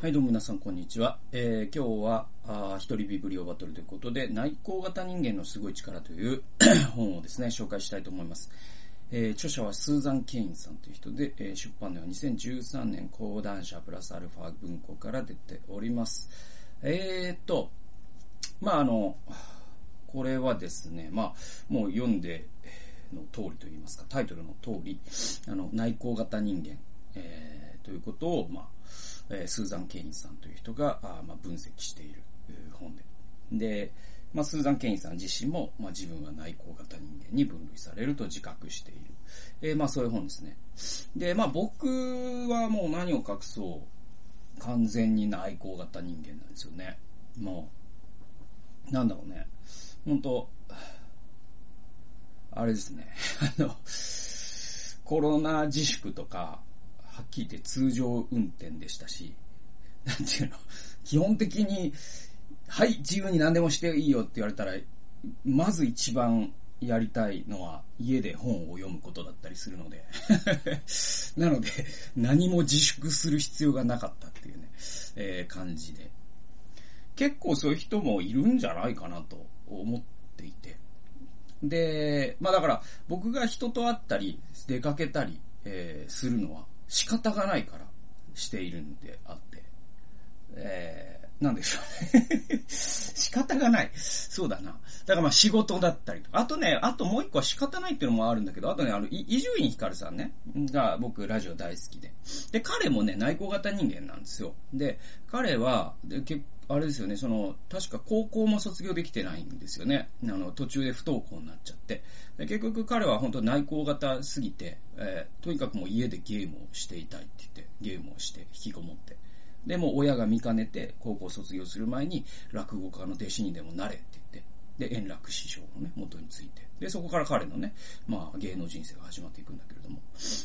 はい、どうも皆さん、こんにちは。えー、今日は、一人ビブリオバトルということで、内向型人間のすごい力という 本をですね、紹介したいと思います。えー、著者はスーザン・ケインさんという人で、えー、出版では2013年講談社プラスアルファ文庫から出ております。えーと、まあ、あの、これはですね、まあ、もう読んでの通りといいますか、タイトルの通り、あの、内向型人間、えー、ということを、まあ、えスーザン・ケインさんという人が、あまあ、分析している本で。で、まあ、スーザン・ケインさん自身も、まあ、自分は内向型人間に分類されると自覚している。えー、まあ、そういう本ですね。で、まあ、僕はもう何を隠そう、完全に内向型人間なんですよね。もう、なんだろうね。本当あれですね。あの、コロナ自粛とか、はっきり言って通常運転でしたし、なんていうの、基本的に、はい、自由に何でもしていいよって言われたら、まず一番やりたいのは家で本を読むことだったりするので なので、何も自粛する必要がなかったっていうね、えー、感じで。結構そういう人もいるんじゃないかなと思っていて。で、まあだから僕が人と会ったり出かけたり、えー、するのは仕方がないからしているんであって、えー、なんでしょうね 仕方がない。そうだな。だからまあ仕事だったりとか。あとね、あともう一個は仕方ないっていうのもあるんだけど、あとね、あの、伊集院光さんね、が僕ラジオ大好きで。で、彼もね、内向型人間なんですよ。で、彼は、で結あれですよね、その、確か高校も卒業できてないんですよね。あの、途中で不登校になっちゃって。で結局彼は本当内向型すぎて、えー、とにかくもう家でゲームをしていたいって言って、ゲームをして引きこもって。で、も親が見かねて、高校卒業する前に、落語家の弟子にでもなれって言って、で、円楽師匠のね、元について。で、そこから彼のね、まあ芸能人生が始まっていくんだけれども。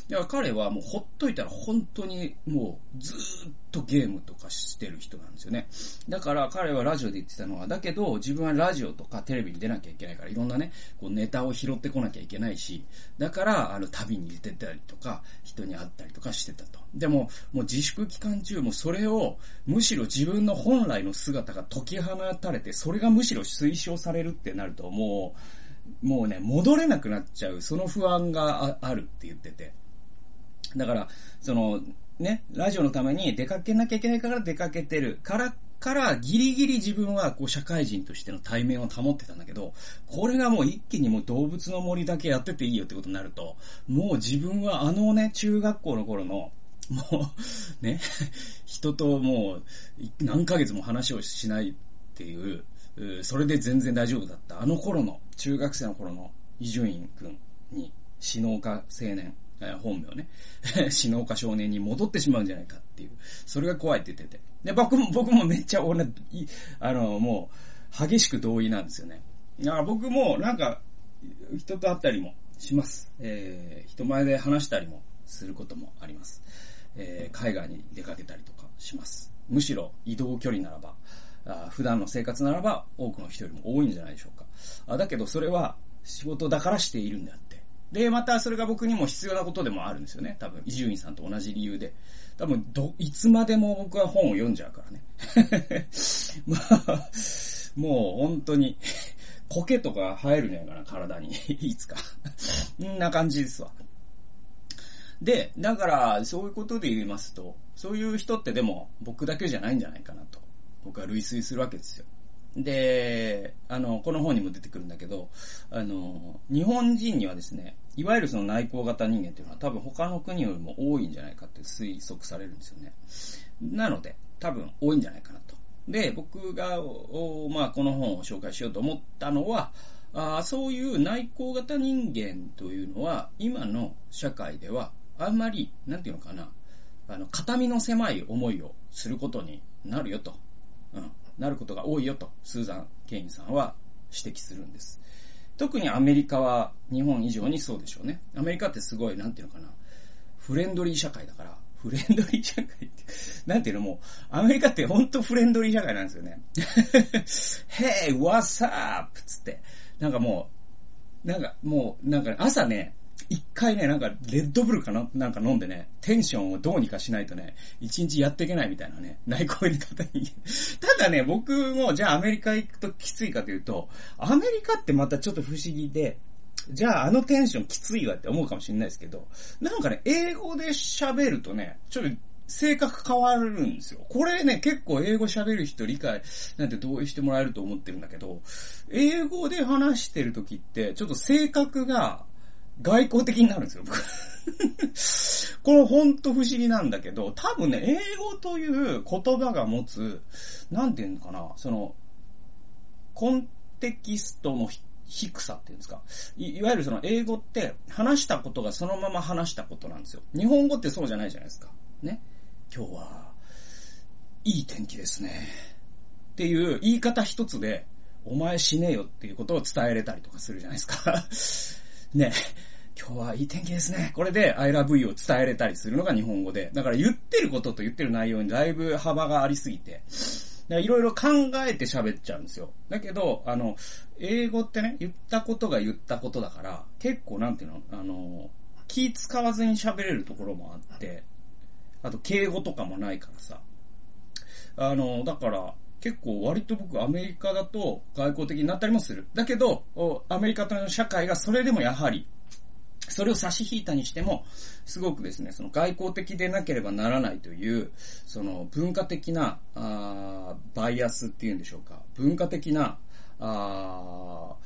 だから彼はもうほっといたら本当にもうずっとゲームとかしてる人なんですよね。だから彼はラジオで言ってたのは、だけど自分はラジオとかテレビに出なきゃいけないからいろんなね、こうネタを拾ってこなきゃいけないし、だからあの旅に出てたりとか、人に会ったりとかしてたと。でも、もう自粛期間中もそれをむしろ自分の本来の姿が解き放たれて、それがむしろ推奨されるってなるともう、もうね、戻れなくなっちゃう、その不安があるって言ってて。だから、その、ね、ラジオのために出かけなきゃいけないから出かけてるから、からギリギリ自分はこう社会人としての対面を保ってたんだけど、これがもう一気にもう動物の森だけやってていいよってことになると、もう自分はあのね、中学校の頃の、もう、ね、人ともう何ヶ月も話をしないっていう、それで全然大丈夫だった。あの頃の、中学生の頃の伊集院くんに、死農家青年、本名ね、死農家少年に戻ってしまうんじゃないかっていう、それが怖いって言ってて。で、僕も、僕もめっちゃ、俺、あの、もう、激しく同意なんですよね。だから僕も、なんか、人と会ったりもします。えー、人前で話したりもすることもあります。えー、海外に出かけたりとかします。むしろ移動距離ならば、あ普段の生活ならば多くの人よりも多いんじゃないでしょうか。あだけどそれは仕事だからしているんであって。で、またそれが僕にも必要なことでもあるんですよね。多分、伊集院さんと同じ理由で。多分、ど、いつまでも僕は本を読んじゃうからね。まあ、もう本当に、苔とか生えるんじゃないかな、体に。いつか。んな感じですわ。で、だから、そういうことで言いますと、そういう人ってでも僕だけじゃないんじゃないかなと。僕は類推するわけですよ。で、あの、この本にも出てくるんだけど、あの、日本人にはですね、いわゆるその内向型人間っていうのは多分他の国よりも多いんじゃないかって推測されるんですよね。なので、多分多いんじゃないかなと。で、僕が、まあ、この本を紹介しようと思ったのは、あそういう内向型人間というのは、今の社会では、あんまり、なんていうのかな、あの、肩身の狭い思いをすることになるよと。なることが多いよと、スーザン・ケインさんは指摘するんです。特にアメリカは日本以上にそうでしょうね。アメリカってすごい、なんていうのかな、フレンドリー社会だから、フレンドリー社会って、なんていうのもう、アメリカってほんとフレンドリー社会なんですよね。Hey, what's up? つって。なんかもう、なんかもう、なんか朝ね、一回ね、なんか、レッドブルかな？なんか飲んでね、テンションをどうにかしないとね、一日やっていけないみたいなね、内向に方に。ただね、僕も、じゃあアメリカ行くときついかというと、アメリカってまたちょっと不思議で、じゃああのテンションきついわって思うかもしれないですけど、なんかね、英語で喋るとね、ちょっと性格変わるんですよ。これね、結構英語喋る人理解なんて同意してもらえると思ってるんだけど、英語で話してる時って、ちょっと性格が外交的になるんですよ、僕。これほんと不思議なんだけど、多分ね、英語という言葉が持つ、なんていうのかな、その、コンテキストの低さっていうんですかい。いわゆるその英語って話したことがそのまま話したことなんですよ。日本語ってそうじゃないじゃないですか。ね。今日は、いい天気ですね。っていう言い方一つで、お前死ねよっていうことを伝えれたりとかするじゃないですか。ね。今日はいい天気ですね。これで I love you を伝えれたりするのが日本語で。だから言ってることと言ってる内容にだいぶ幅がありすぎて、いろいろ考えて喋っちゃうんですよ。だけど、あの、英語ってね、言ったことが言ったことだから、結構なんていうの、あの、気使わずに喋れるところもあって、あと敬語とかもないからさ。あの、だから、結構割と僕アメリカだと外交的になったりもする。だけど、アメリカとの社会がそれでもやはり、それを差し引いたにしても、すごくですね、その外交的でなければならないという、その文化的な、あバイアスっていうんでしょうか。文化的な、あ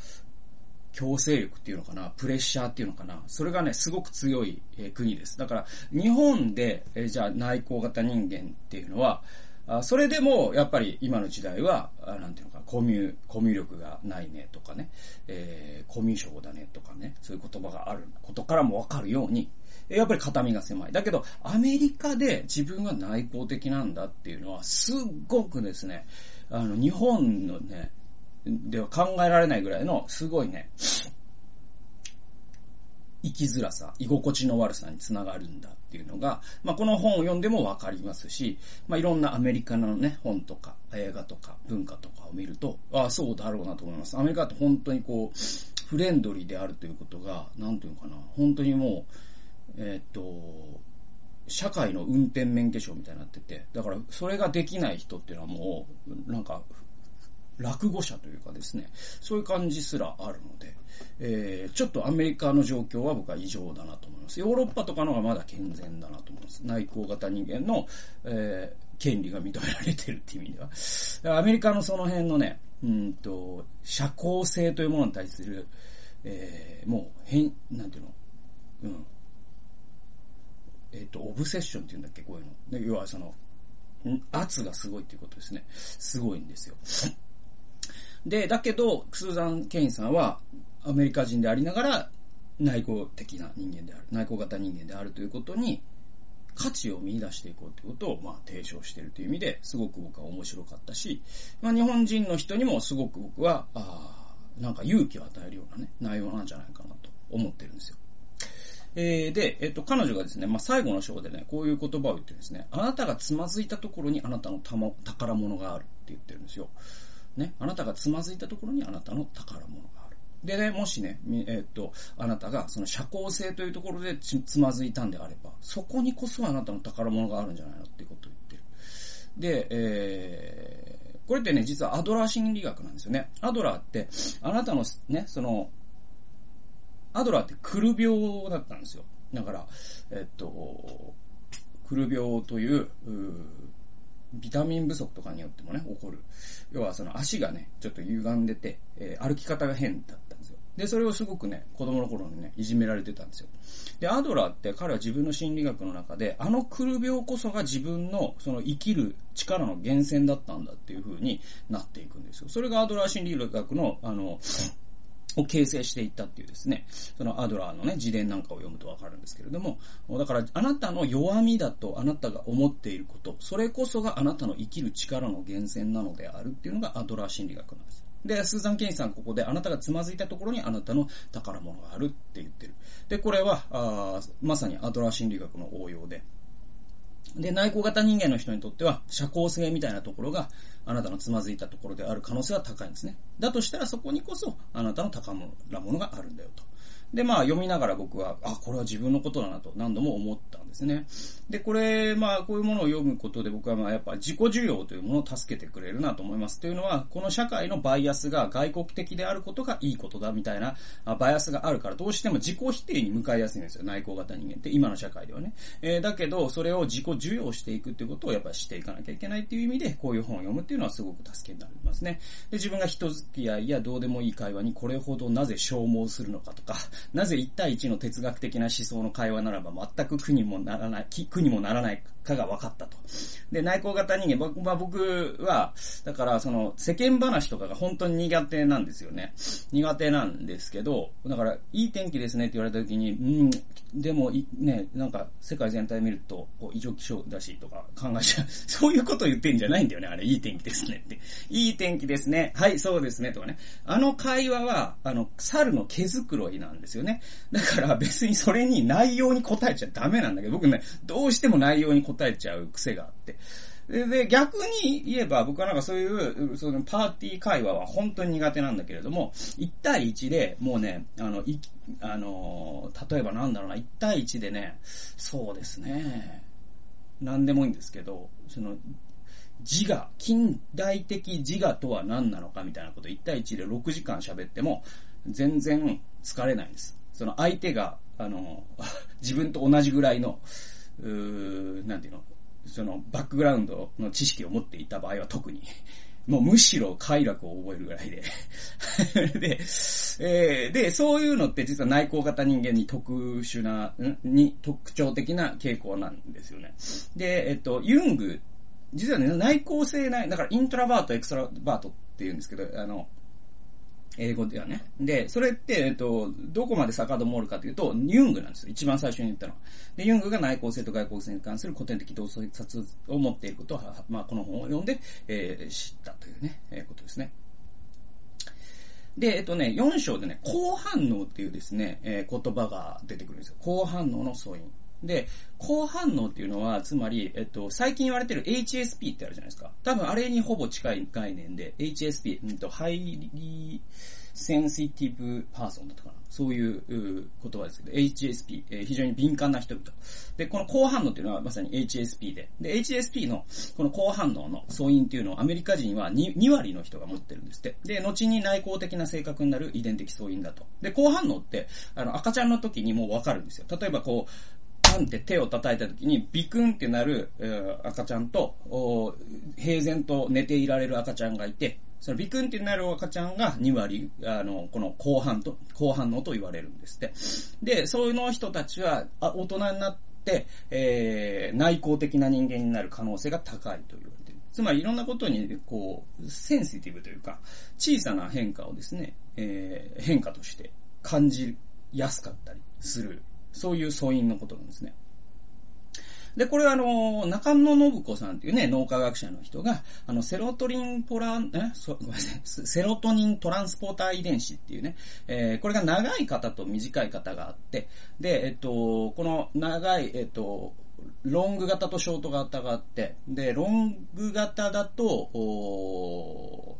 強制力っていうのかな、プレッシャーっていうのかな、それがね、すごく強い、え国です。だから、日本で、えじゃあ内向型人間っていうのは、あそれでも、やっぱり今の時代は、なんていうのか、コミュ、コミュ力がないねとかね、えー、コミュ障だねとかね、そういう言葉があることからもわかるように、やっぱり肩身が狭い。だけど、アメリカで自分が内向的なんだっていうのは、すっごくですね、あの、日本のね、では考えられないぐらいの、すごいね、生きづらさ、居心地の悪さにつながるんだっていうのが、まあ、この本を読んでもわかりますし、まあ、いろんなアメリカのね、本とか、映画とか、文化とかを見ると、ああ、そうだろうなと思います。アメリカって本当にこう、フレンドリーであるということが、なんていうのかな、本当にもう、えー、っと、社会の運転免許証みたいになってて、だからそれができない人っていうのはもう、なんか、落語者というかですね、そういう感じすらあるので、えー、ちょっとアメリカの状況は僕は異常だなと思います。ヨーロッパとかのがまだ健全だなと思います。内向型人間の、えー、権利が認められてるっていう意味では。アメリカのその辺のね、うんと、社交性というものに対する、えー、もう、変、なんていうの、うん。えっ、ー、と、オブセッションっていうんだっけ、こういうの。要はその、圧がすごいっていうことですね。すごいんですよ。で、だけど、スーザン・ケインさんは、アメリカ人でありながら、内向的な人間である、内向型人間であるということに、価値を見出していこうということを、まあ、提唱しているという意味で、すごく僕は面白かったし、まあ、日本人の人にもすごく僕は、ああ、なんか勇気を与えるようなね、内容なんじゃないかなと思ってるんですよ。えー、で、えっ、と、彼女がですね、まあ、最後の章でね、こういう言葉を言ってるんですね。あなたがつまずいたところにあなたの宝物があるって言ってるんですよ。ね、あなたがつまずいたところにあなたの宝物がある。でね、もしね、えー、っと、あなたがその社交性というところでつまずいたんであれば、そこにこそあなたの宝物があるんじゃないのっていうことを言ってる。で、えー、これってね、実はアドラー心理学なんですよね。アドラーって、あなたのね、その、アドラーってクル病だったんですよ。だから、えっと、クル病という、うビタミン不足とかによってもね、起こる。要はその足がね、ちょっと歪んでて、えー、歩き方が変だったんですよ。で、それをすごくね、子供の頃にね、いじめられてたんですよ。で、アドラーって彼は自分の心理学の中で、あのクル病こそが自分のその生きる力の源泉だったんだっていう風になっていくんですよ。それがアドラー心理学の、あの、を形成していったっていうですね、そのアドラーのね、自伝なんかを読むとわかるんですけれども、だからあなたの弱みだとあなたが思っていること、それこそがあなたの生きる力の源泉なのであるっていうのがアドラー心理学なんです。で、スーザン・ケインさんここであなたがつまずいたところにあなたの宝物があるって言ってる。で、これは、あまさにアドラー心理学の応用で、で、内向型人間の人にとっては、社交性みたいなところが、あなたのつまずいたところである可能性は高いんですね。だとしたらそこにこそ、あなたの高まものがあるんだよと。で、まあ読みながら僕は、あ、これは自分のことだなと何度も思ったんですね。で、これ、まあこういうものを読むことで僕はまあやっぱ自己需要というものを助けてくれるなと思います。というのは、この社会のバイアスが外国的であることがいいことだみたいなバイアスがあるから、どうしても自己否定に向かいやすいんですよ。内向型人間って、今の社会ではね。えー、だけど、それを自己需要していくっていうことをやっぱりしていかなきゃいけないっていう意味で、こういう本を読むっていうのはすごく助けになりますね。で、自分が人付き合いやどうでもいい会話にこれほどなぜ消耗するのかとか、なぜ1対1の哲学的な思想の会話ならば全く苦にもならない、苦にもならないかが分かったと。で、内向型人間、僕,、ま、僕は、だからその世間話とかが本当に苦手なんですよね。苦手なんですけど、だから、いい天気ですねって言われた時に、うん、でも、ね、なんか世界全体見ると、こう異常気象だしとか考えちゃう。そういうこと言ってんじゃないんだよね、あれ。いい天気ですねって。いい天気ですね。はい、そうですね。とかね。あの会話は、あの、猿の毛づくろいなんですよね。だから別にそれに内容に答えちゃダメなんだけど、僕ね、どうしても内容に答えちゃう癖があって。で、逆に言えば僕はなんかそういう、そのパーティー会話は本当に苦手なんだけれども、1対1でもうね、あの、い、あの、例えばなんだろうな、1対1でね、そうですね、なんでもいいんですけど、その、自我、近代的自我とは何なのかみたいなこと1対1で6時間喋っても、全然疲れないんです。その相手が、あの、自分と同じぐらいの、うーなんていうの、そのバックグラウンドの知識を持っていた場合は特に、もうむしろ快楽を覚えるぐらいで で、えー、で、そういうのって実は内向型人間に特殊な、に特徴的な傾向なんですよね。で、えっと、ユング、実はね、内向性内、だから introvert、extrovert って言うんですけど、あの、英語ではね。で、それって、えっと、どこまで遡るかというと、ユングなんですよ。一番最初に言ったのは。で、ユングが内向性と外向性に関する古典的洞察を持っていることは、まあ、この本を読んで、えー、知ったというね、えー、ことですね。で、えっとね、4章でね、高反応っていうですね、えー、言葉が出てくるんですよ。高反応の素因。で、高反応っていうのは、つまり、えっと、最近言われてる HSP ってあるじゃないですか。多分あれにほぼ近い概念で、HSP、うんと、 highly sensitive person だったかな。そういう言葉ですけど、HSP、えー、非常に敏感な人々。で、この高反応っていうのはまさに HSP で、で、HSP のこの高反応の素因っていうのをアメリカ人は 2, 2割の人が持ってるんですって。で、後に内向的な性格になる遺伝的素因だと。で、高反応って、あの、赤ちゃんの時にもうわかるんですよ。例えばこう、ンって手を叩いた時にビクンってなる、赤ちゃんと、平然と寝ていられる赤ちゃんがいて、そのビクンってなる赤ちゃんが2割、あの、この後半と、後半のと言われるんですって。で、そういうの人たちは、あ大人になって、えー、内向的な人間になる可能性が高いと言われてる。つまりいろんなことに、こう、センシティブというか、小さな変化をですね、えー、変化として感じやすかったりするそういう素因のことなんですね。で、これはあの、中野信子さんっていうね、脳科学者の人が、あの、セロトリンポラン、えごめんなさい、セロトニントランスポーター遺伝子っていうね、えー、これが長い方と短い方があって、で、えっと、この長い、えっと、ロング型とショート型があって、で、ロング型だと、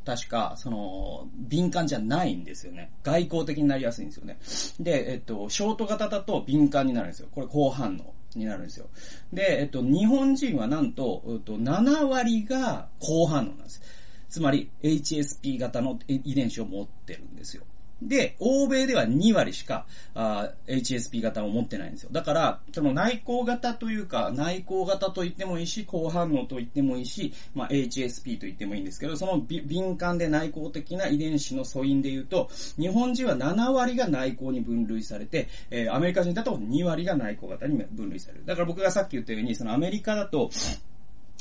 確か、その、敏感じゃないんですよね。外交的になりやすいんですよね。で、えっと、ショート型だと敏感になるんですよ。これ高反応になるんですよ。で、えっと、日本人はなんと、えっと、7割が高反応なんです。つまり、HSP 型の遺伝子を持ってるんですよ。で、欧米では2割しか、あ HSP 型を持ってないんですよ。だから、その内向型というか、内向型と言ってもいいし、高反応と言ってもいいし、まあ、HSP と言ってもいいんですけど、その敏感で内向的な遺伝子の素因で言うと、日本人は7割が内向に分類されて、えー、アメリカ人だと2割が内向型に分類される。だから僕がさっき言ったように、そのアメリカだと、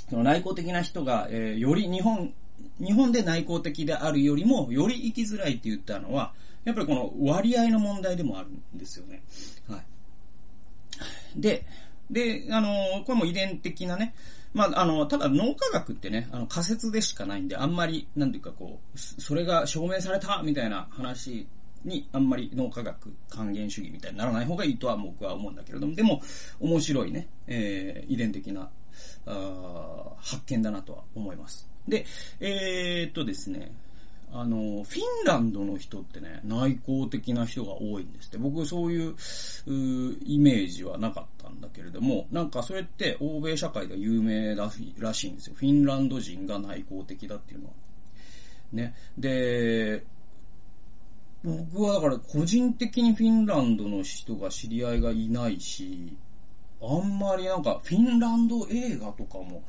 その内向的な人が、えー、より日本、日本で内向的であるよりも、より生きづらいって言ったのは、やっぱりこの割合の問題でもあるんですよね。はい。で、で、あの、これも遺伝的なね、まあ、あの、ただ脳科学ってね、あの仮説でしかないんで、あんまり、なんていうかこう、それが証明されたみたいな話に、あんまり脳科学還元主義みたいにならない方がいいとは僕は思うんだけれども、でも、面白いね、え、遺伝的な、あ発見だなとは思います。で、え、っとですね、あの、フィンランドの人ってね、内向的な人が多いんですって。僕そういう、うイメージはなかったんだけれども、なんかそれって欧米社会では有名ららしいんですよ。フィンランド人が内向的だっていうのは。ね。で、僕はだから個人的にフィンランドの人が知り合いがいないし、あんまりなんかフィンランド映画とかも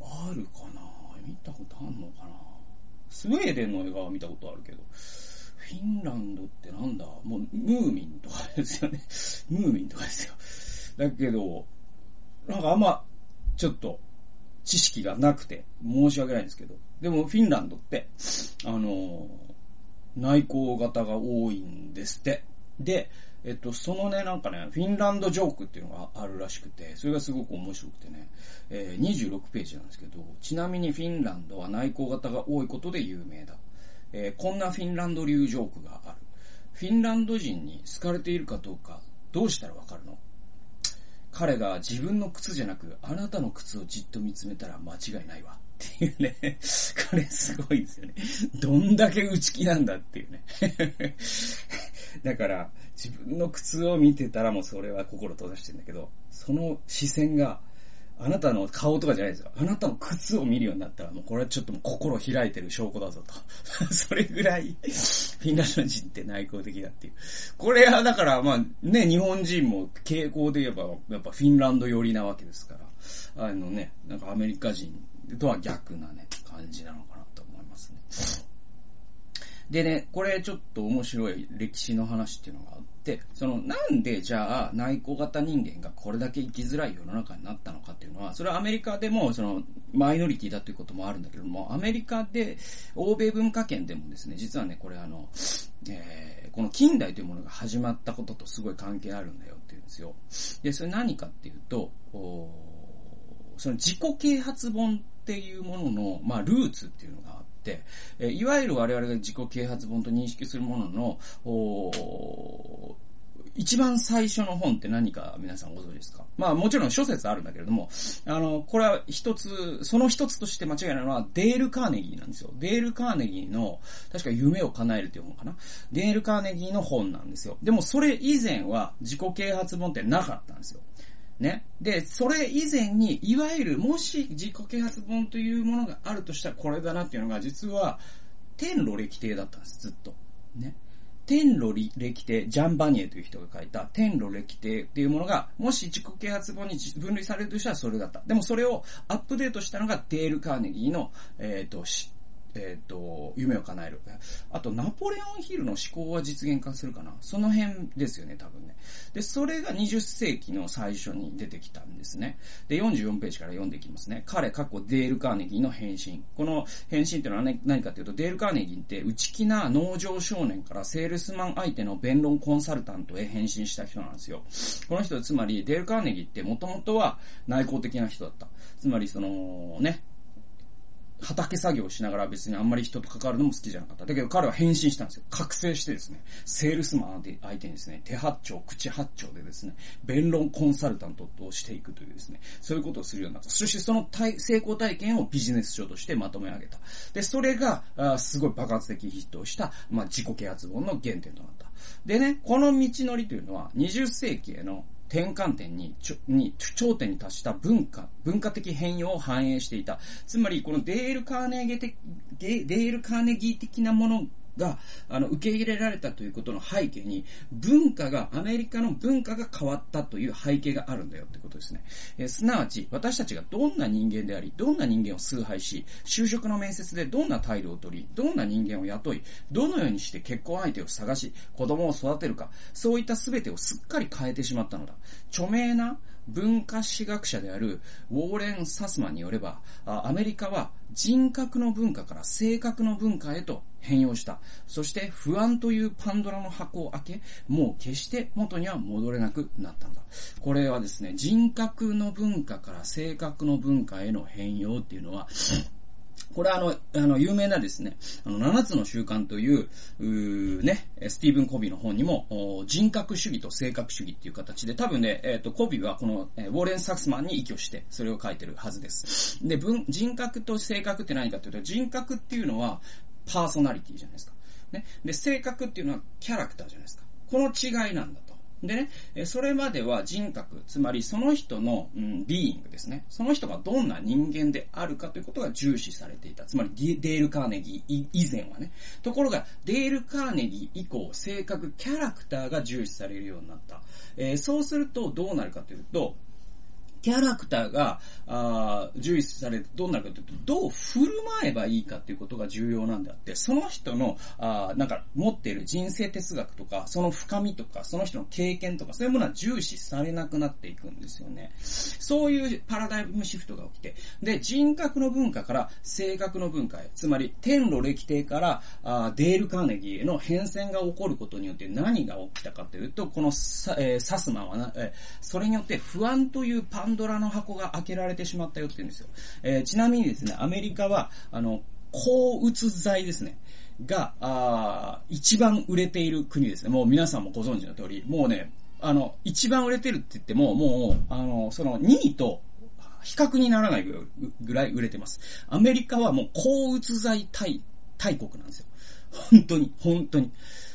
あるかな見たことあんのかなスウェーデンの映画は見たことあるけど、フィンランドってなんだ？もう、ムーミンとかですよね。ムーミンとかですよ。だけど、なんかあんま、ちょっと、知識がなくて、申し訳ないんですけど。でも、フィンランドって、あの内向型が多いんですって。で、えっと、そのね、なんかね、フィンランドジョークっていうのがあるらしくて、それがすごく面白くてね、えー、26ページなんですけど、ちなみにフィンランドは内向型が多いことで有名だ。えー、こんなフィンランド流ジョークがある。フィンランド人に好かれているかどうか、どうしたらわかるの？彼が自分の靴じゃなく、あなたの靴をじっと見つめたら間違いないわ。っていうね。これすごいですよね。どんだけ内気なんだっていうね。だから、自分の靴を見てたらもうそれは心閉ざしてんだけど、その視線が、あなたの顔とかじゃないですよ。あなたの靴を見るようになったら、もうこれはちょっともう心開いてる証拠だぞと。それぐらい、フィンランド人って内向的だっていう。これはだから、まあね、日本人も傾向で言えば、やっぱフィンランド寄りなわけですから。あのね、なんかアメリカ人とは逆なね、感じなのかなと思いますね。でね、これちょっと面白い歴史の話っていうのがあって、そのなんでじゃあ内向型人間がこれだけ生きづらい世の中になったのかっていうのは、それはアメリカでもそのマイノリティだということもあるんだけども、アメリカで、欧米文化圏でもですね、実はね、これあの、えー、この近代というものが始まったこととすごい関係あるんだよっていうんですよ。で、それ何かっていうと、その自己啓発本っていうものの、まあ、ルーツっていうのが、えいわゆる我々が自己啓発本と認識するものの、一番最初の本って何か皆さんご存知ですか？まあもちろん諸説あるんだけれども、あの、これは一つ、その一つとして間違いないのはデール・カーネギーなんですよ。デール・カーネギーの、確か夢を叶えるっていう本かな？デール・カーネギーの本なんですよ。でもそれ以前は自己啓発本ってなかったんですよ。ね。で、それ以前に、いわゆる、もし自己啓発本というものがあるとしたらこれだなっていうのが、実は、天路歴帝だったんです、ずっと。ね。天路歴帝、ジャンバニエという人が書いた天路歴帝っていうものが、もし自己啓発本に分類されるとしたらそれだった。でもそれをアップデートしたのがデール・カーネギーの、えっ、ー、と、えっ、ー、と、夢を叶える。あと、ナポレオンヒルの思考は実現化するかな。その辺ですよね、多分ね。で、それが20世紀の最初に出てきたんですね。で、44ページから読んでいきますね。彼、過去デール・カーネギーの変身。この変身っていうのは、ね、何かっていうと、デール・カーネギーって内気な農場少年からセールスマン相手の弁論コンサルタントへ変身した人なんですよ。この人、つまり、デール・カーネギーってもともとは内向的な人だった。つまり、その、ね、畑作業しながら別にあんまり人と関わるのも好きじゃなかった。だけど彼は変身したんですよ。覚醒してですね、セールスマン相手にですね、手八丁、口八丁でですね、弁論コンサルタントをしていくというですね、そういうことをするようになった。そしてその成功体験をビジネス書としてまとめ上げた。で、それが、あすごい爆発的ヒットをした、まあ、自己啓発本の原点となった。でね、この道のりというのは、20世紀への転換点に、ちょに、頂点に達した文化、文化的変容を反映していた。つまり、このデール・カーネーゲ的、デール・カーネギー的なものが、あの、受け入れられたということの背景に、文化が、アメリカの文化が変わったという背景があるんだよってことですね。えー、すなわち、私たちがどんな人間であり、どんな人間を崇拝し、就職の面接でどんな態度をとり、どんな人間を雇い、どのようにして結婚相手を探し、子供を育てるか、そういった全てをすっかり変えてしまったのだ。著名な文化史学者であるウォーレン・サスマンによれば、アメリカは人格の文化から性格の文化へと変容した。そして不安というパンドラの箱を開け、もう決して元には戻れなくなったんだ。これはですね、人格の文化から性格の文化への変容っていうのは、これはあの、あの、有名なですね、あの、7つの習慣という、うね、スティーブン・コビーの方にも、人格主義と性格主義っていう形で、多分ね、えっ、ー、と、コビーはこの、えー、ウォーレン・サクスマンに依拠して、それを書いてるはずです。で、人格と性格って何かっていうと、人格っていうのは、パーソナリティじゃないですか。ね。で、性格っていうのはキャラクターじゃないですか。この違いなんだと。でね、それまでは人格、つまりその人の、うん、ビーイングですね。その人がどんな人間であるかということが重視されていた。つまりデール・カーネギー以前はね。ところが、デール・カーネギー以降、性格、キャラクターが重視されるようになった。えー、そうするとどうなるかというと、キャラクターが、あ重視されるどうなるかというと、どう振る舞えばいいかということが重要なんであって、その人の、あなんか持っている人生哲学とか、その深みとか、その人の経験とか、そういうものは重視されなくなっていくんですよね。そういうパラダイムシフトが起きて、で、人格の文化から性格の文化へ、つまり天路歴帝からあデール・カーネギーへの変遷が起こることによって何が起きたかというと、このサ,、えー、サスマンはな、えー、それによって不安というパンドラの箱が開けられてしまったよって言うんですよ。えー、ちなみにですね、アメリカは、あの、抗うつ剤ですね。が、あ一番売れている国ですね。もう皆さんもご存知の通り、もうね、あの、一番売れてるって言っても、もう、あの、その2位と比較にならないぐらい売れてます。アメリカはもう抗うつ剤大、大国なんですよ。本当に、本当に。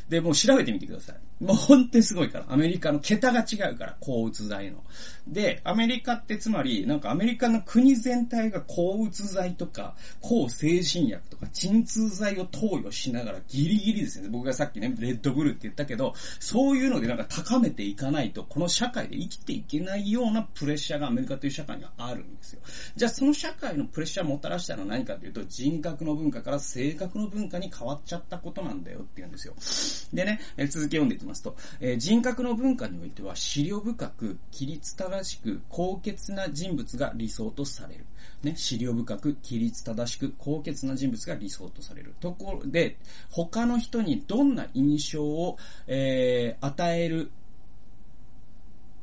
で、もう調べてみてください。もう本当にすごいから。アメリカの桁が違うから、抗うつ剤の。で、アメリカってつまり、なんかアメリカの国全体が抗うつ剤とか、抗精神薬とか、鎮痛剤を投与しながらギリギリですね。僕がさっきね、レッドブルって言ったけど、そういうのでなんか高めていかないと、この社会で生きていけないようなプレッシャーがアメリカという社会にはあるんですよ。じゃあその社会のプレッシャーをもたらしたのは何かというと、人格の文化から性格の文化に変わっちゃったことなんだよって言うんですよ。でね、続き読んでいきますと、えー、人格の文化においては、資料深く、規律正しく、高潔な人物が理想とされる。ね、資料深く、規律正しく、高潔な人物が理想とされる。ところで、他の人にどんな印象を、えー、与える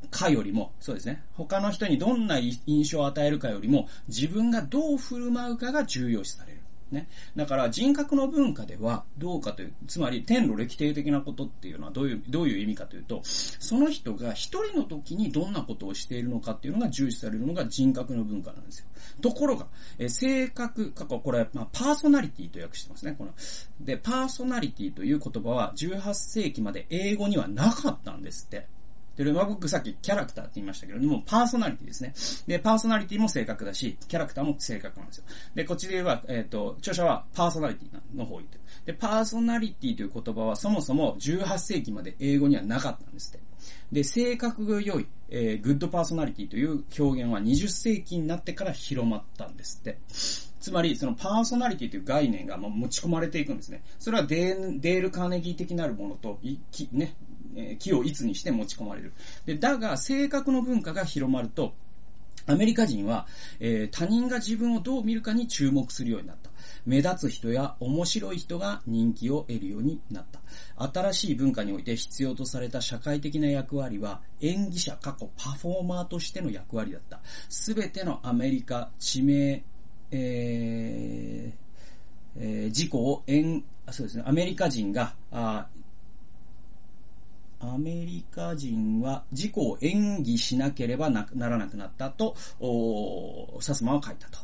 かよりも、そうですね。他の人にどんな印象を与えるかよりも、自分がどう振る舞うかが重要視される。ね。だから人格の文化ではどうかという、つまり天路歴定的なことっていうのはどういう、どういう意味かというと、その人が一人の時にどんなことをしているのかっていうのが重視されるのが人格の文化なんですよ。ところが、え性格、過去、これ、まあ、パーソナリティと訳してますね、この。で、パーソナリティという言葉は18世紀まで英語にはなかったんですって。で、まあ、僕さっきキャラクターって言いましたけども、パーソナリティですね。で、パーソナリティも正確だし、キャラクターも正確なんですよ。で、こっちで言えば、えっ、ー、と、著者はパーソナリティの方を言ってる。で、パーソナリティという言葉はそもそも18世紀まで英語にはなかったんですって。で、性格が良い、えー、グッドパーソナリティという表現は20世紀になってから広まったんですって。つまり、そのパーソナリティという概念が持ち込まれていくんですね。それはデール・カーネギー的なるものと、ね、え木をいつにして持ち込まれる。で、だが、性格の文化が広まると、アメリカ人は、えー、他人が自分をどう見るかに注目するようになった。目立つ人や面白い人が人気を得るようになった。新しい文化において必要とされた社会的な役割は演技者、過去パフォーマーとしての役割だった。すべてのアメリカ、地名、えーえー、事故を演、そうですね、アメリカ人が、あアメリカ人は事故を演技しなければならなくなったと、サスマは書いたと。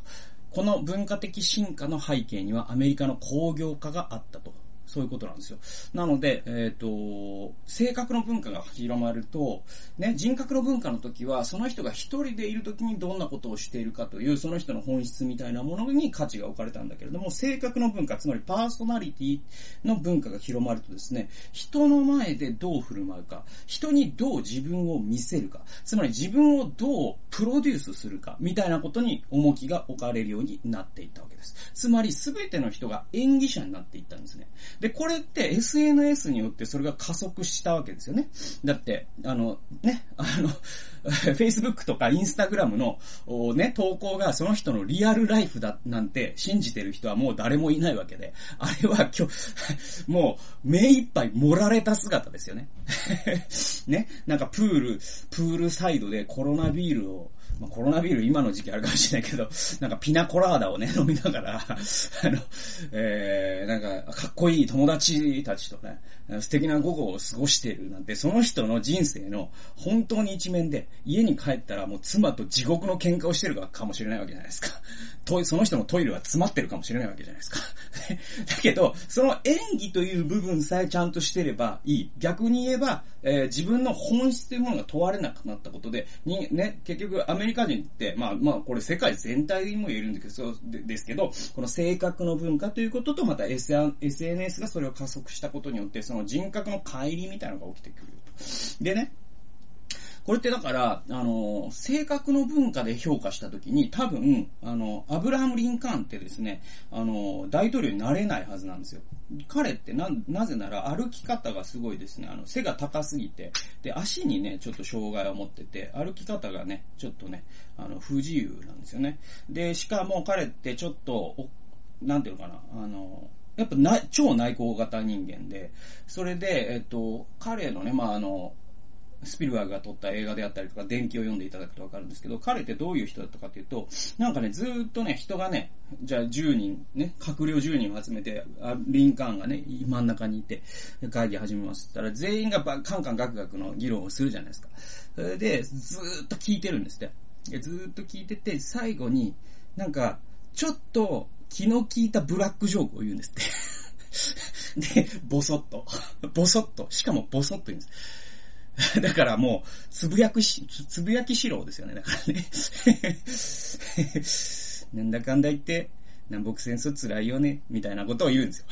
この文化的進化の背景にはアメリカの工業化があったと。そういうことなんですよ。なので、えっ、ー、と、性格の文化が広まると、ね、人格の文化の時は、その人が一人でいる時にどんなことをしているかという、その人の本質みたいなものに価値が置かれたんだけれども、性格の文化、つまりパーソナリティの文化が広まるとですね、人の前でどう振る舞うか、人にどう自分を見せるか、つまり自分をどうプロデュースするか、みたいなことに重きが置かれるようになっていったわけです。つまり、すべての人が演技者になっていったんですね。で、でこれって SNS によってそれが加速したわけですよね。だって、あの、ね、あの、Facebook とか Instagram の、ね、投稿がその人のリアルライフだなんて信じてる人はもう誰もいないわけで、あれは今日、もう目いっぱい盛られた姿ですよね。ね、なんかプール、プールサイドでコロナビールをまあ、コロナビール今の時期あるかもしれないけど、なんかピナコラーダをね、飲みながら、あの、えー、なんか、かっこいい友達たちとね、素敵な午後を過ごしているなんて、その人の人生の本当に一面で、家に帰ったらもう妻と地獄の喧嘩をしてるかもしれないわけじゃないですか。と、その人のトイレは詰まってるかもしれないわけじゃないですか。だけど、その演技という部分さえちゃんとしてればいい。逆に言えば、えー、自分の本質というものが問われなくなったことで、に、ね、結局アメリカ人って、まあまあ、これ世界全体にも言えるんですけど、ですけど、この性格の文化ということと、また SNS がそれを加速したことによって、その人格の乖離みたいなのが起きてくる。でね、これってだから、あの、性格の文化で評価したときに、多分、あの、アブラハム・リンカーンってですね、あの、大統領になれないはずなんですよ。彼ってな、なぜなら歩き方がすごいですね、あの、背が高すぎて、で、足にね、ちょっと障害を持ってて、歩き方がね、ちょっとね、あの、不自由なんですよね。で、しかも彼ってちょっと、なんていうのかな、あの、やっぱな、超内向型人間で、それで、えっと、彼のね、まあ、あの、スピルバーグが撮った映画であったりとか、電気を読んでいただくとわかるんですけど、彼ってどういう人だったかっていうと、なんかね、ずっとね、人がね、じゃあ10人、ね、閣僚10人を集めて、リンカーンがね、真ん中にいて、会議始めますったら、全員がカンカンガクガクの議論をするじゃないですか。それで、ずっと聞いてるんですって。ずっと聞いてて、最後に、なんか、ちょっと気の利いたブラックジョークを言うんですって。で、ボソッと。ボソッと。しかもボソッと言うんです。だからもう、つぶやくし、つぶやきしろですよね、だからね。なんだかんだ言って、南北戦争辛いよね、みたいなことを言うんですよ。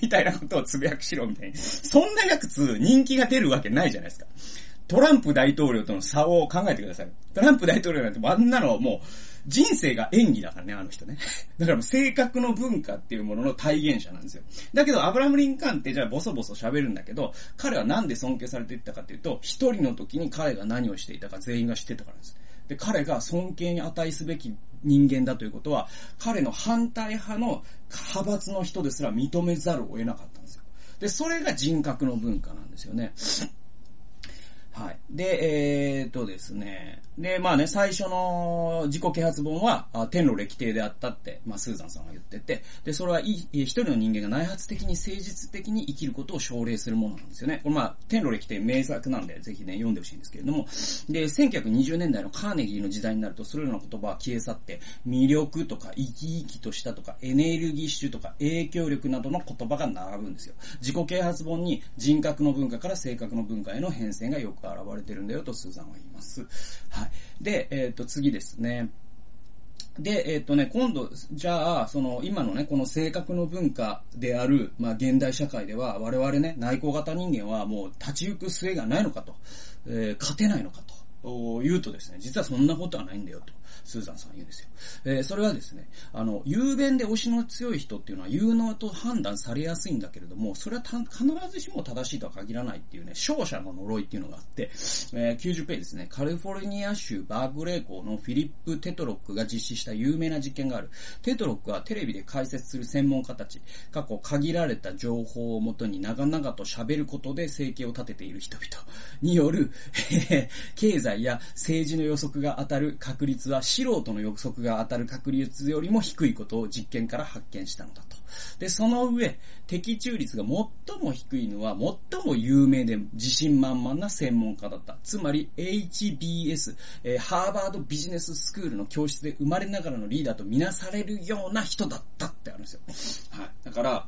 みたいなことをつぶやくしろ、みたいに。そんなやつ人気が出るわけないじゃないですか。トランプ大統領との差を考えてください。トランプ大統領なんてあんなのもう、人生が演技だからね、あの人ね。だからもう性格の文化っていうものの体現者なんですよ。だけど、アブラム・リンカンってじゃあボソボソ喋るんだけど、彼はなんで尊敬されていったかっていうと、一人の時に彼が何をしていたか全員が知ってたからです。で、彼が尊敬に値すべき人間だということは、彼の反対派の派閥の人ですら認めざるを得なかったんですよ。で、それが人格の文化なんですよね。はい。で、えー、っとですね。で、まあね、最初の自己啓発本は、あ天路歴帝であったって、まあ、スーザンさんが言ってて、で、それは、一人の人間が内発的に誠実的に生きることを奨励するものなんですよね。これまあ、天路歴帝名作なんで、ぜひね、読んでほしいんですけれども、で、1920年代のカーネギーの時代になると、それらの言葉は消え去って、魅力とか、生き生きとしたとか、エネルギッシュとか、影響力などの言葉が並ぶんですよ。自己啓発本に人格の文化から性格の文化への変遷がよくが現れてるんだよとスーザンは言います。はい。で、えっ、ー、と、次ですね。で、えっ、ー、とね、今度、じゃあ、その、今のね、この性格の文化である、まあ、現代社会では、我々ね、内向型人間はもう立ち行く末がないのかと、えー、勝てないのかと、言うとですね、実はそんなことはないんだよと。スーザンさん言うんですよ。えー、それはですね、あの、雄弁で推しの強い人っていうのは有能と判断されやすいんだけれども、それは必ずしも正しいとは限らないっていうね、勝者の呪いっていうのがあって、えー、90ページですね、カリフォルニア州バーグレー校のフィリップ・テトロックが実施した有名な実験がある。テトロックはテレビで解説する専門家たち、過去限られた情報をもとに長々と喋ることで生計を立てている人々による、経済や政治の予測が当たる確率は素人の予測が当たる確率よりも低いことを実験から発見したのだと。で、その上、的中率が最も低いのは最も有名で自信満々な専門家だった。つまり HBS、えー、ハーバードビジネススクールの教室で生まれながらのリーダーとみなされるような人だったってあるんですよ。はい。だから、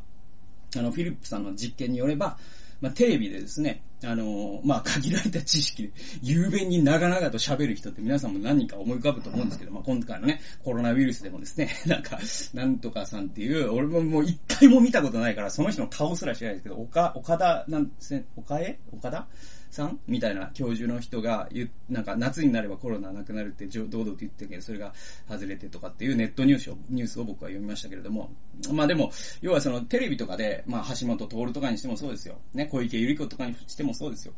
あの、フィリップさんの実験によれば、まあ、テレビでですね、あの、まあ、限られた知識で、雄弁に長々と喋る人って皆さんも何人か思い浮かぶと思うんですけど、まあ、今回のね、コロナウイルスでもですね、なんか、なんとかさんっていう、俺ももう一回も見たことないから、その人の顔すら知らないですけど、岡、岡田、なんですね、岡江？岡田？さんみたいな教授の人が言なんか夏になればコロナなくなるって堂々と言ってるけど、それが外れてとかっていうネットニュースを、ニュースを僕は読みましたけれども、まあでも、要はそのテレビとかで、まあ橋本徹とかにしてもそうですよ。ね、小池百合子とかにしてもそうですよ。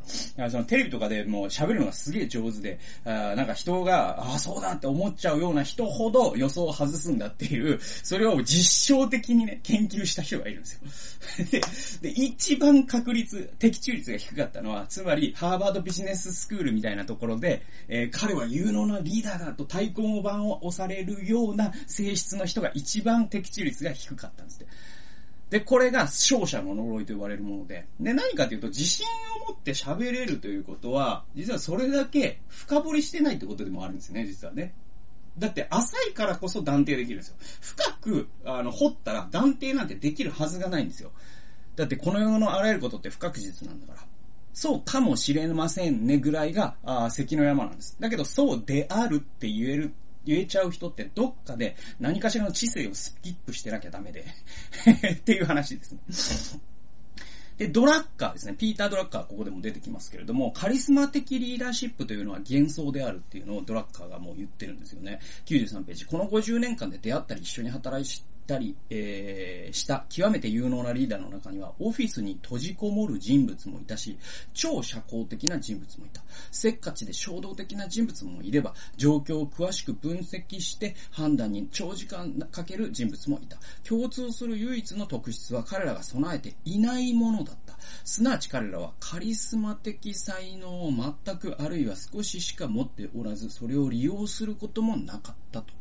そのテレビとかでもう喋るのがすげえ上手で、あなんか人が、ああ、そうだって思っちゃうような人ほど予想を外すんだっていう、それを実証的にね、研究した人がいるんですよ。で、で一番確率、的中率が低かったのは、つまりり、ハーバードビジネススクールみたいなところで、えー、彼は有能なリーダーだと太鼓の番を押されるような性質の人が一番的中率が低かったんですって。で、これが勝者の呪いと言われるもので、で、何かというと、自信を持って喋れるということは、実はそれだけ深掘りしてないってことでもあるんですね、実はね。だって浅いからこそ断定できるんですよ。深く、あの、掘ったら断定なんてできるはずがないんですよ。だってこの世のあらゆることって不確実なんだから。そうかもしれませんねぐらいが、あ関の山なんです。だけど、そうであるって言える言えちゃう人ってどっかで何かしらの知性をスキップしてなきゃダメで っていう話ですね。で、ドラッカーですね。ピーター・ドラッカーここでも出てきますけれども、カリスマ的リーダーシップというのは幻想であるっていうのをドラッカーがもう言ってるんですよね。93ページ。この50年間で出会ったり一緒に働いたり、えー、した極めて有能なリーダーの中には、オフィスに閉じこもる人物もいたし、超社交的な人物もいた。せっかちで衝動的な人物もいれば、状況を詳しく分析して判断に長時間かける人物もいた。共通する唯一の特質は彼らが備えていないものだった。すなわち彼らはカリスマ的才能を全くあるいは少ししか持っておらず、それを利用することもなかったと。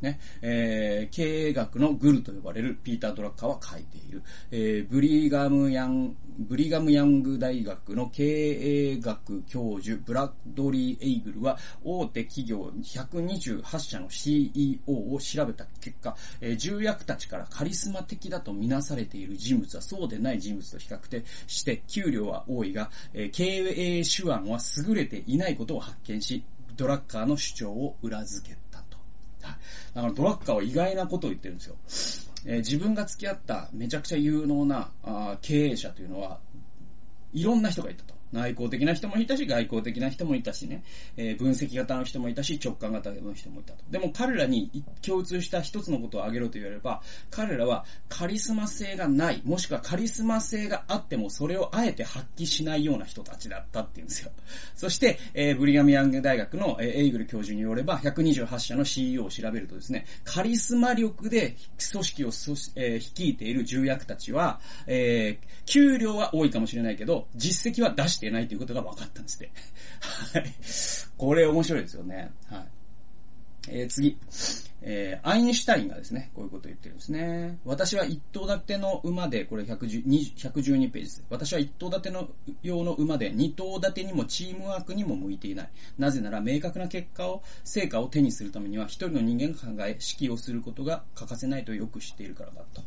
ね、えー、経営学のグルと呼ばれるピーター・ドラッカーは書いている。えー、ブリガム・ヤン、ブリガム・ヤング大学の経営学教授、ブラッドリー・エイグルは、大手企業128社の CEO を調べた結果、えー、重役たちからカリスマ的だとみなされている人物はそうでない人物と比較して、給料は多いが、えー、経営手腕は優れていないことを発見し、ドラッカーの主張を裏付けた。だからドラッカーは意外なことを言ってるんですよ。えー、自分が付き合っためちゃくちゃ有能なあ経営者というのは、いろんな人がいたと。内向的な人もいたし、外交的な人もいたしね、えー、分析型の人もいたし、直感型の人もいたと。でも彼らに共通した一つのことを挙げろと言われれば、彼らはカリスマ性がない、もしくはカリスマ性があってもそれをあえて発揮しないような人たちだったっていうんですよ。そして、えー、ブリガムヤング大学の、えー、エイグル教授によれば、128社の CEO を調べるとですね、カリスマ力で組織を、えー、率いている重役たちは、えー、給料は多いかもしれないけど、実績は出してないということが分かったんですね。はい。これ面白いですよね。はい。えー、次。えー、アインシュタインがですね、こういうことを言ってるんですね。私は一頭立ての馬で、これ110 112ページです。私は一頭立ての用の馬で、二頭立てにもチームワークにも向いていない。なぜなら明確な結果を、成果を手にするためには、一人の人間が考え、指揮をすることが欠かせないとよく知っているからだと。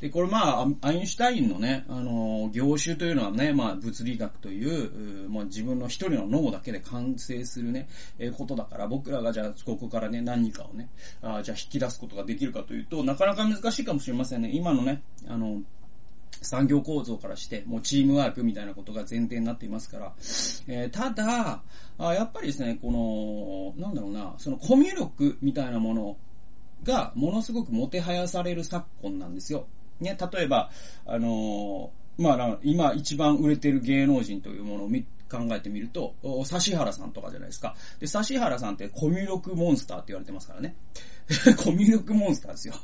で、これまあ、アインシュタインのね、あの、業種というのはね、まあ、物理学という、うまあ、自分の一人の脳だけで完成するね、えー、ことだから、僕らがじゃあ、ここからね、何かをね、あじゃあ引き出すことができるかというと、なかなか難しいかもしれませんね。今のね、あの、産業構造からして、もうチームワークみたいなことが前提になっていますから、えー、ただあ、やっぱりですね、この、なんだろうな、そのコミュ力みたいなものが、ものすごくもてはやされる昨今なんですよ。ね、例えば、あのー、まあ、今一番売れてる芸能人というものを見考えてみると、指原さんとかじゃないですか。で、指原さんってコミュ力モンスターって言われてますからね。コミュ力モンスターですよ。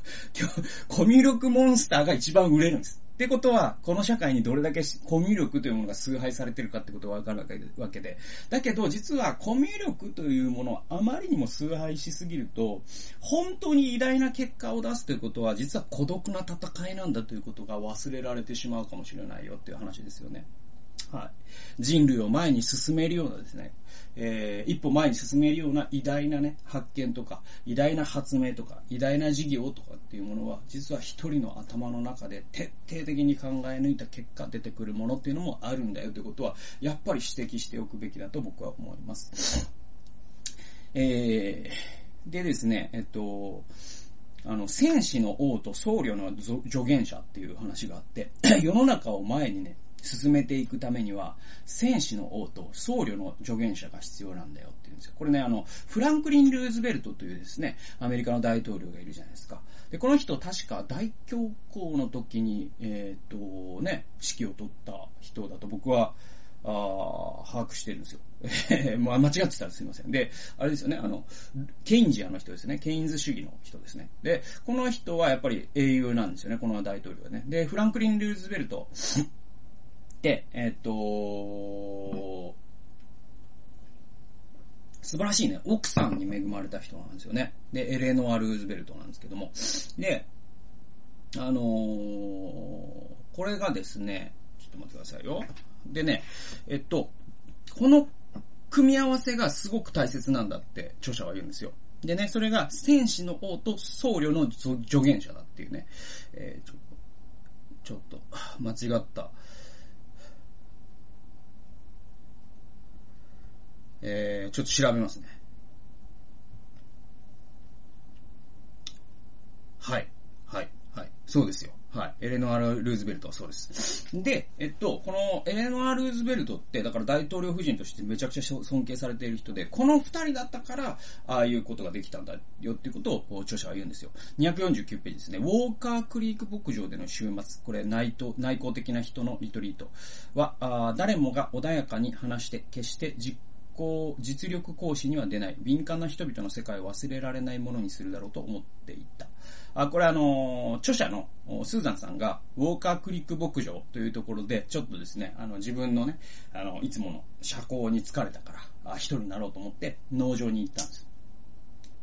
コミュ力モンスターが一番売れるんです。ってことは、この社会にどれだけコミュ力というものが崇拝されてるかってことがわかるわけで。だけど、実はコミュ力というものをあまりにも崇拝しすぎると、本当に偉大な結果を出すということは、実は孤独な戦いなんだということが忘れられてしまうかもしれないよっていう話ですよね。はい。人類を前に進めるようなですね、えー、一歩前に進めるような偉大なね、発見とか、偉大な発明とか、偉大な事業とかっていうものは、実は一人の頭の中で徹底的に考え抜いた結果出てくるものっていうのもあるんだよということは、やっぱり指摘しておくべきだと僕は思います。えー、でですね、えっと、あの、戦士の王と僧侶の助言者っていう話があって、世の中を前にね、進めていくためには、戦士の王と僧侶の助言者が必要なんだよって言うんですよ。これね、あの、フランクリン・ルーズベルトというですね、アメリカの大統領がいるじゃないですか。で、この人確か大恐慌の時に、えっ、ー、と、ね、指揮を取った人だと僕は、あ把握してるんですよ。え まあ、間違ってたらすいません。で、あれですよね、あの、ケインジアの人ですね。ケインズ主義の人ですね。で、この人はやっぱり英雄なんですよね、この大統領はね。で、フランクリン・ルーズベルト、えっ、と、素晴らしいね、奥さんに恵まれた人なんですよね。で、エレノア・ルーズベルトなんですけども。で、あのー、これがですね、ちょっと待ってくださいよ。でね、えっと、この組み合わせがすごく大切なんだって著者は言うんですよ。でね、それが戦士の王と僧侶の助言者だっていうね、えー、ちょっと、間違った。えー、ちょっと調べますね。はい。はい。はい。そうですよ。はい。エレノア・ルーズベルトはそうです。で、えっと、このエレノア・ルーズベルトって、だから大統領夫人としてめちゃくちゃ尊敬されている人で、この二人だったから、ああいうことができたんだよっていうことを著者は言うんですよ。249ページですね。ウォーカークリーク牧場での週末、これ内藤内向的な人のリトリートは、あ誰もが穏やかに話して、決して実行、実力行使には出ない、敏感な人々の世界を忘れられないものにするだろうと思っていた。あ、これあの、著者のスーザンさんが、ウォーカークリック牧場というところで、ちょっとですね、あの、自分のね、あの、いつもの社交に疲れたから、あ、一人になろうと思って、農場に行ったんです。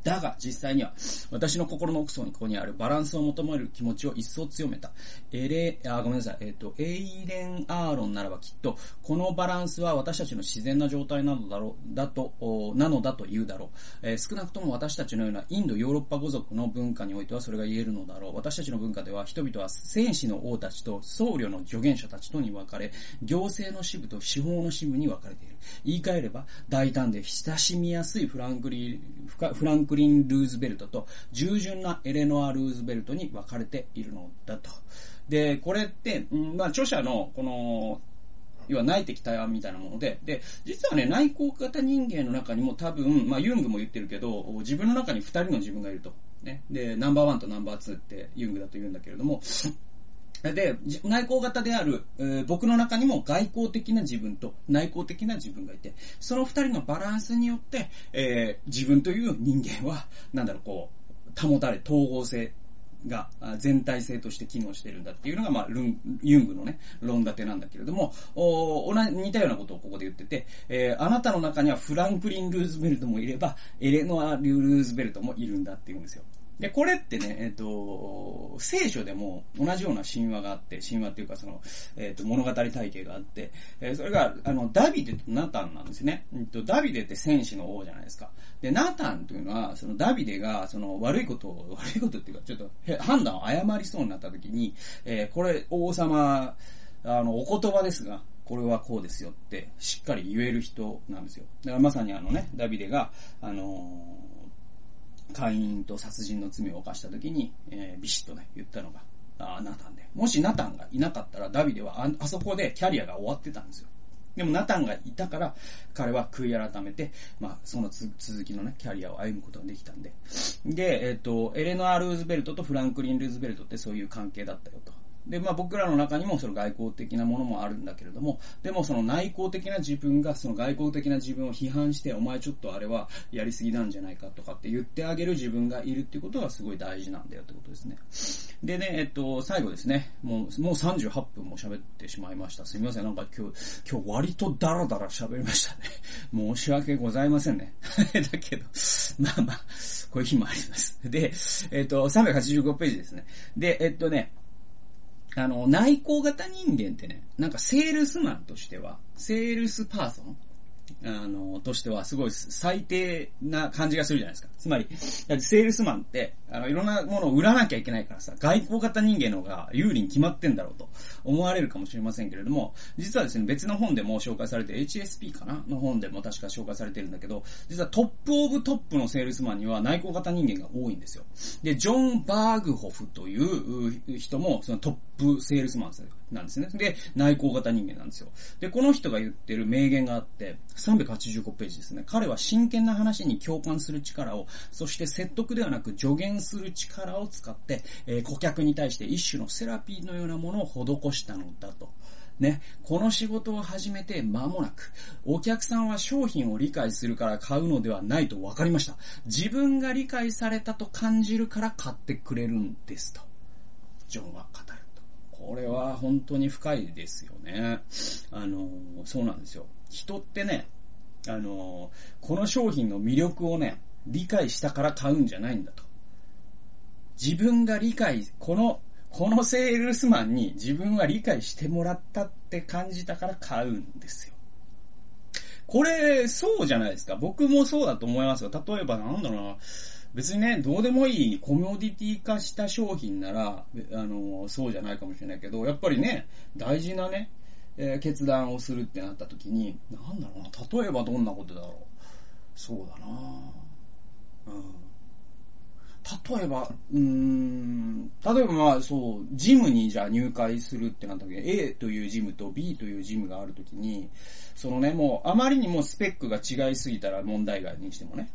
だが、実際には、私の心の奥底にここにあるバランスを求める気持ちを一層強めた。エレ、あ、ごめんなさい。えっ、ー、と、エイレン・アーロンならばきっと、このバランスは私たちの自然な状態なのだろう、だと、なのだと言うだろう。えー、少なくとも私たちのようなインド・ヨーロッパ語族の文化においてはそれが言えるのだろう。私たちの文化では人々は戦士の王たちと僧侶の助言者たちとに分かれ、行政の支部と司法の支部に分かれている。言い換えれば、大胆で親しみやすいフランクリン、フランクリン・ルーズベルトと、従順なエレノア・ルーズベルトに分かれているのだと。で、これって、まあ、著者の、この、要は内的対話みたいなもので、で、実はね、内向型人間の中にも多分、まあ、ユングも言ってるけど、自分の中に二人の自分がいると。ね。で、ナンバーワンとナンバーツーってユングだと言うんだけれども、で、内向型である、えー、僕の中にも外交的な自分と内向的な自分がいて、その二人のバランスによって、えー、自分という人間は、なんだろう、こう、保たれ、統合性が全体性として機能しているんだっていうのが、まあ、ルン、ユングのね、論立てなんだけれども、お同じ、似たようなことをここで言ってて、えー、あなたの中にはフランクリン・ルーズベルトもいれば、エレノア・ルーズベルトもいるんだって言うんですよ。で、これってね、えっ、と、聖書でも同じような神話があって、神話っていうかその、えっ、と、物語体系があって、え、それが、あの、ダビデとナタンなんですね。えっと、ダビデって戦士の王じゃないですか。で、ナタンというのは、そのダビデが、その悪いことを、悪いことっていうか、ちょっと判断を誤りそうになった時に、えー、これ、王様、あの、お言葉ですが、これはこうですよって、しっかり言える人なんですよ。だからまさにあのね、ダビデが、あの会員と殺人の罪を犯した時に、えー、ビシッとね、言ったのが、あナタンで。もしナタンがいなかったら、ダビデはああそこでキャリアが終わってたんですよ。でもナタンがいたから、彼は悔い改めて、まあ、その続きのね、キャリアを歩むことができたんで。で、えっ、ー、と、エレノア・ルーズベルトとフランクリン・ルーズベルトってそういう関係だったよと。で、まあ僕らの中にもその外交的なものもあるんだけれども、でもその内向的な自分がその外交的な自分を批判して、お前ちょっとあれはやりすぎなんじゃないかとかって言ってあげる自分がいるっていうことがすごい大事なんだよってことですね。でね、えっと、最後ですね、もう、もう38分も喋ってしまいました。すみません、なんか今日、今日割とダラダラ喋りましたね。申し訳ございませんね。だけど、まあまあ、こういう日もあります。で、えっと、385ページですね。で、えっとね、あの、内向型人間ってね、なんかセールスマンとしては、セールスパーソンあの、としてはすごい最低な感じがするじゃないですか。つまり、だってセールスマンって、あの、いろんなものを売らなきゃいけないからさ、外向型人間の方が有利に決まってんだろうと思われるかもしれませんけれども、実はですね、別の本でも紹介されて、HSP かなの本でも確か紹介されてるんだけど、実は top of top のセールスマンには内向型人間が多いんですよ。で、ジョン・バーグホフという人も、そのトップセールスマンなんですね。で、内向型人間なんですよ。で、この人が言ってる名言があって、385ページですね。彼は真剣な話に共感する力を、そして説得ではなく助言する力を使って、えー、顧客に対して一種のセラピーのようなものを施したのだと。ね、この仕事を始めて間もなく、お客さんは商品を理解するから買うのではないと分かりました。自分が理解されたと感じるから買ってくれるんですと。ジョンは語る。これは本当に深いですよね。あの、そうなんですよ。人ってね、あの、この商品の魅力をね、理解したから買うんじゃないんだと。自分が理解、この、このセールスマンに自分は理解してもらったって感じたから買うんですよ。これ、そうじゃないですか。僕もそうだと思いますよ。例えばなんだろうな。別にね、どうでもいいコモディティ化した商品なら、あの、そうじゃないかもしれないけど、やっぱりね、大事なね、えー、決断をするってなった時に、なんだろうな、例えばどんなことだろう。そうだなうん。例えば、うん、例えばまあそう、ジムにじゃあ入会するってなった時に A というジムと B というジムがある時に、そのね、もうあまりにもスペックが違いすぎたら問題外にしてもね。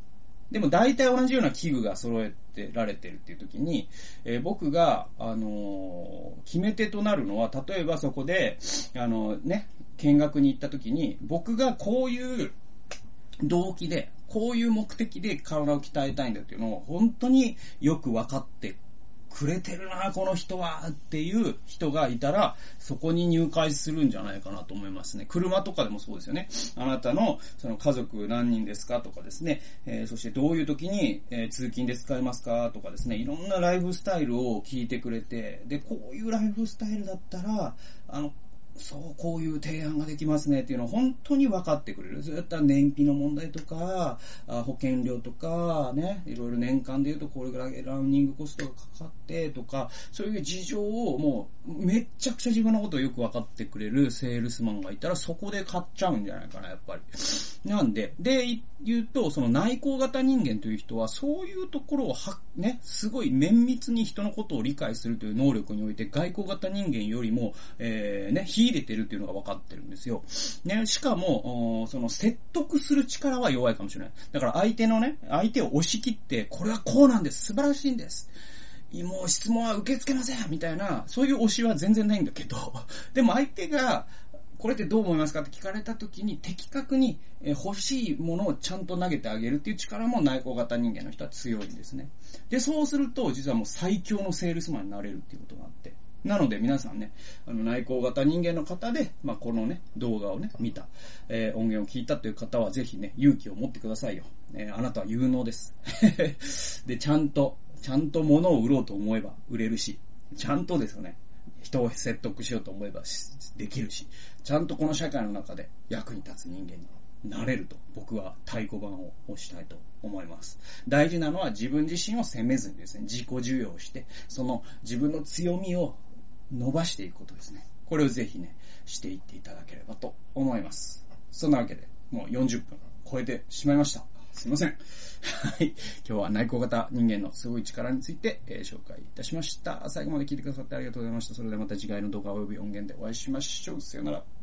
でも大体同じような器具が揃えてられてるっていう時に、えー、僕が、あのー、決め手となるのは、例えばそこで、あのー、ね、見学に行った時に、僕がこういう動機で、こういう目的で体を鍛えたいんだっていうのを本当によく分かってくれてるな、この人はっていう人がいたら、そこに入会するんじゃないかなと思いますね。車とかでもそうですよね。あなたのその家族何人ですかとかですね、えー、そしてどういう時に、えー、通勤で使えますかとかですね、いろんなライフスタイルを聞いてくれて、で、こういうライフスタイルだったら、あの、そう、こういう提案ができますねっていうのを本当に分かってくれる。ずっと燃費の問題とか、保険料とか、ね、いろいろ年間で言うとこれぐらいランニングコストがかかってとか、そういう事情をもうめっちゃくちゃ自分のことをよく分かってくれるセールスマンがいたらそこで買っちゃうんじゃないかな、やっぱり。なんで、で、言うと、その内向型人間という人はそういうところをは、ね、すごい綿密に人のことを理解するという能力において外交型人間よりも、えー、ね、入れてるっていうのが分かってるんですよ。ね、しかも、その説得する力は弱いかもしれない。だから相手のね、相手を押し切って、これはこうなんです、素晴らしいんです。もう質問は受け付けませんみたいな、そういう推しは全然ないんだけど、でも相手が、これってどう思いますかって聞かれた時に的確に欲しいものをちゃんと投げてあげるっていう力も内向型人間の人は強いんですね。で、そうすると実はもう最強のセールスマンになれるっていうことがあって。なので皆さんね、あの内向型人間の方で、まあ、このね、動画をね、見た、えー、音源を聞いたという方はぜひね、勇気を持ってくださいよ。えー、あなたは有能です。で、ちゃんと、ちゃんと物を売ろうと思えば売れるし、ちゃんとですよね、人を説得しようと思えばできるし、ちゃんとこの社会の中で役に立つ人間になれると僕は太鼓判を押したいと思います。大事なのは自分自身を責めずにですね、自己授与をして、その自分の強みを伸ばしていくことですね。これをぜひね、していっていただければと思います。そんなわけで、もう40分超えてしまいました。すいません。はい。今日は内向型人間のすごい力について、えー、紹介いたしました。最後まで聞いてくださってありがとうございました。それではまた次回の動画及び音源でお会いしましょう。さよなら。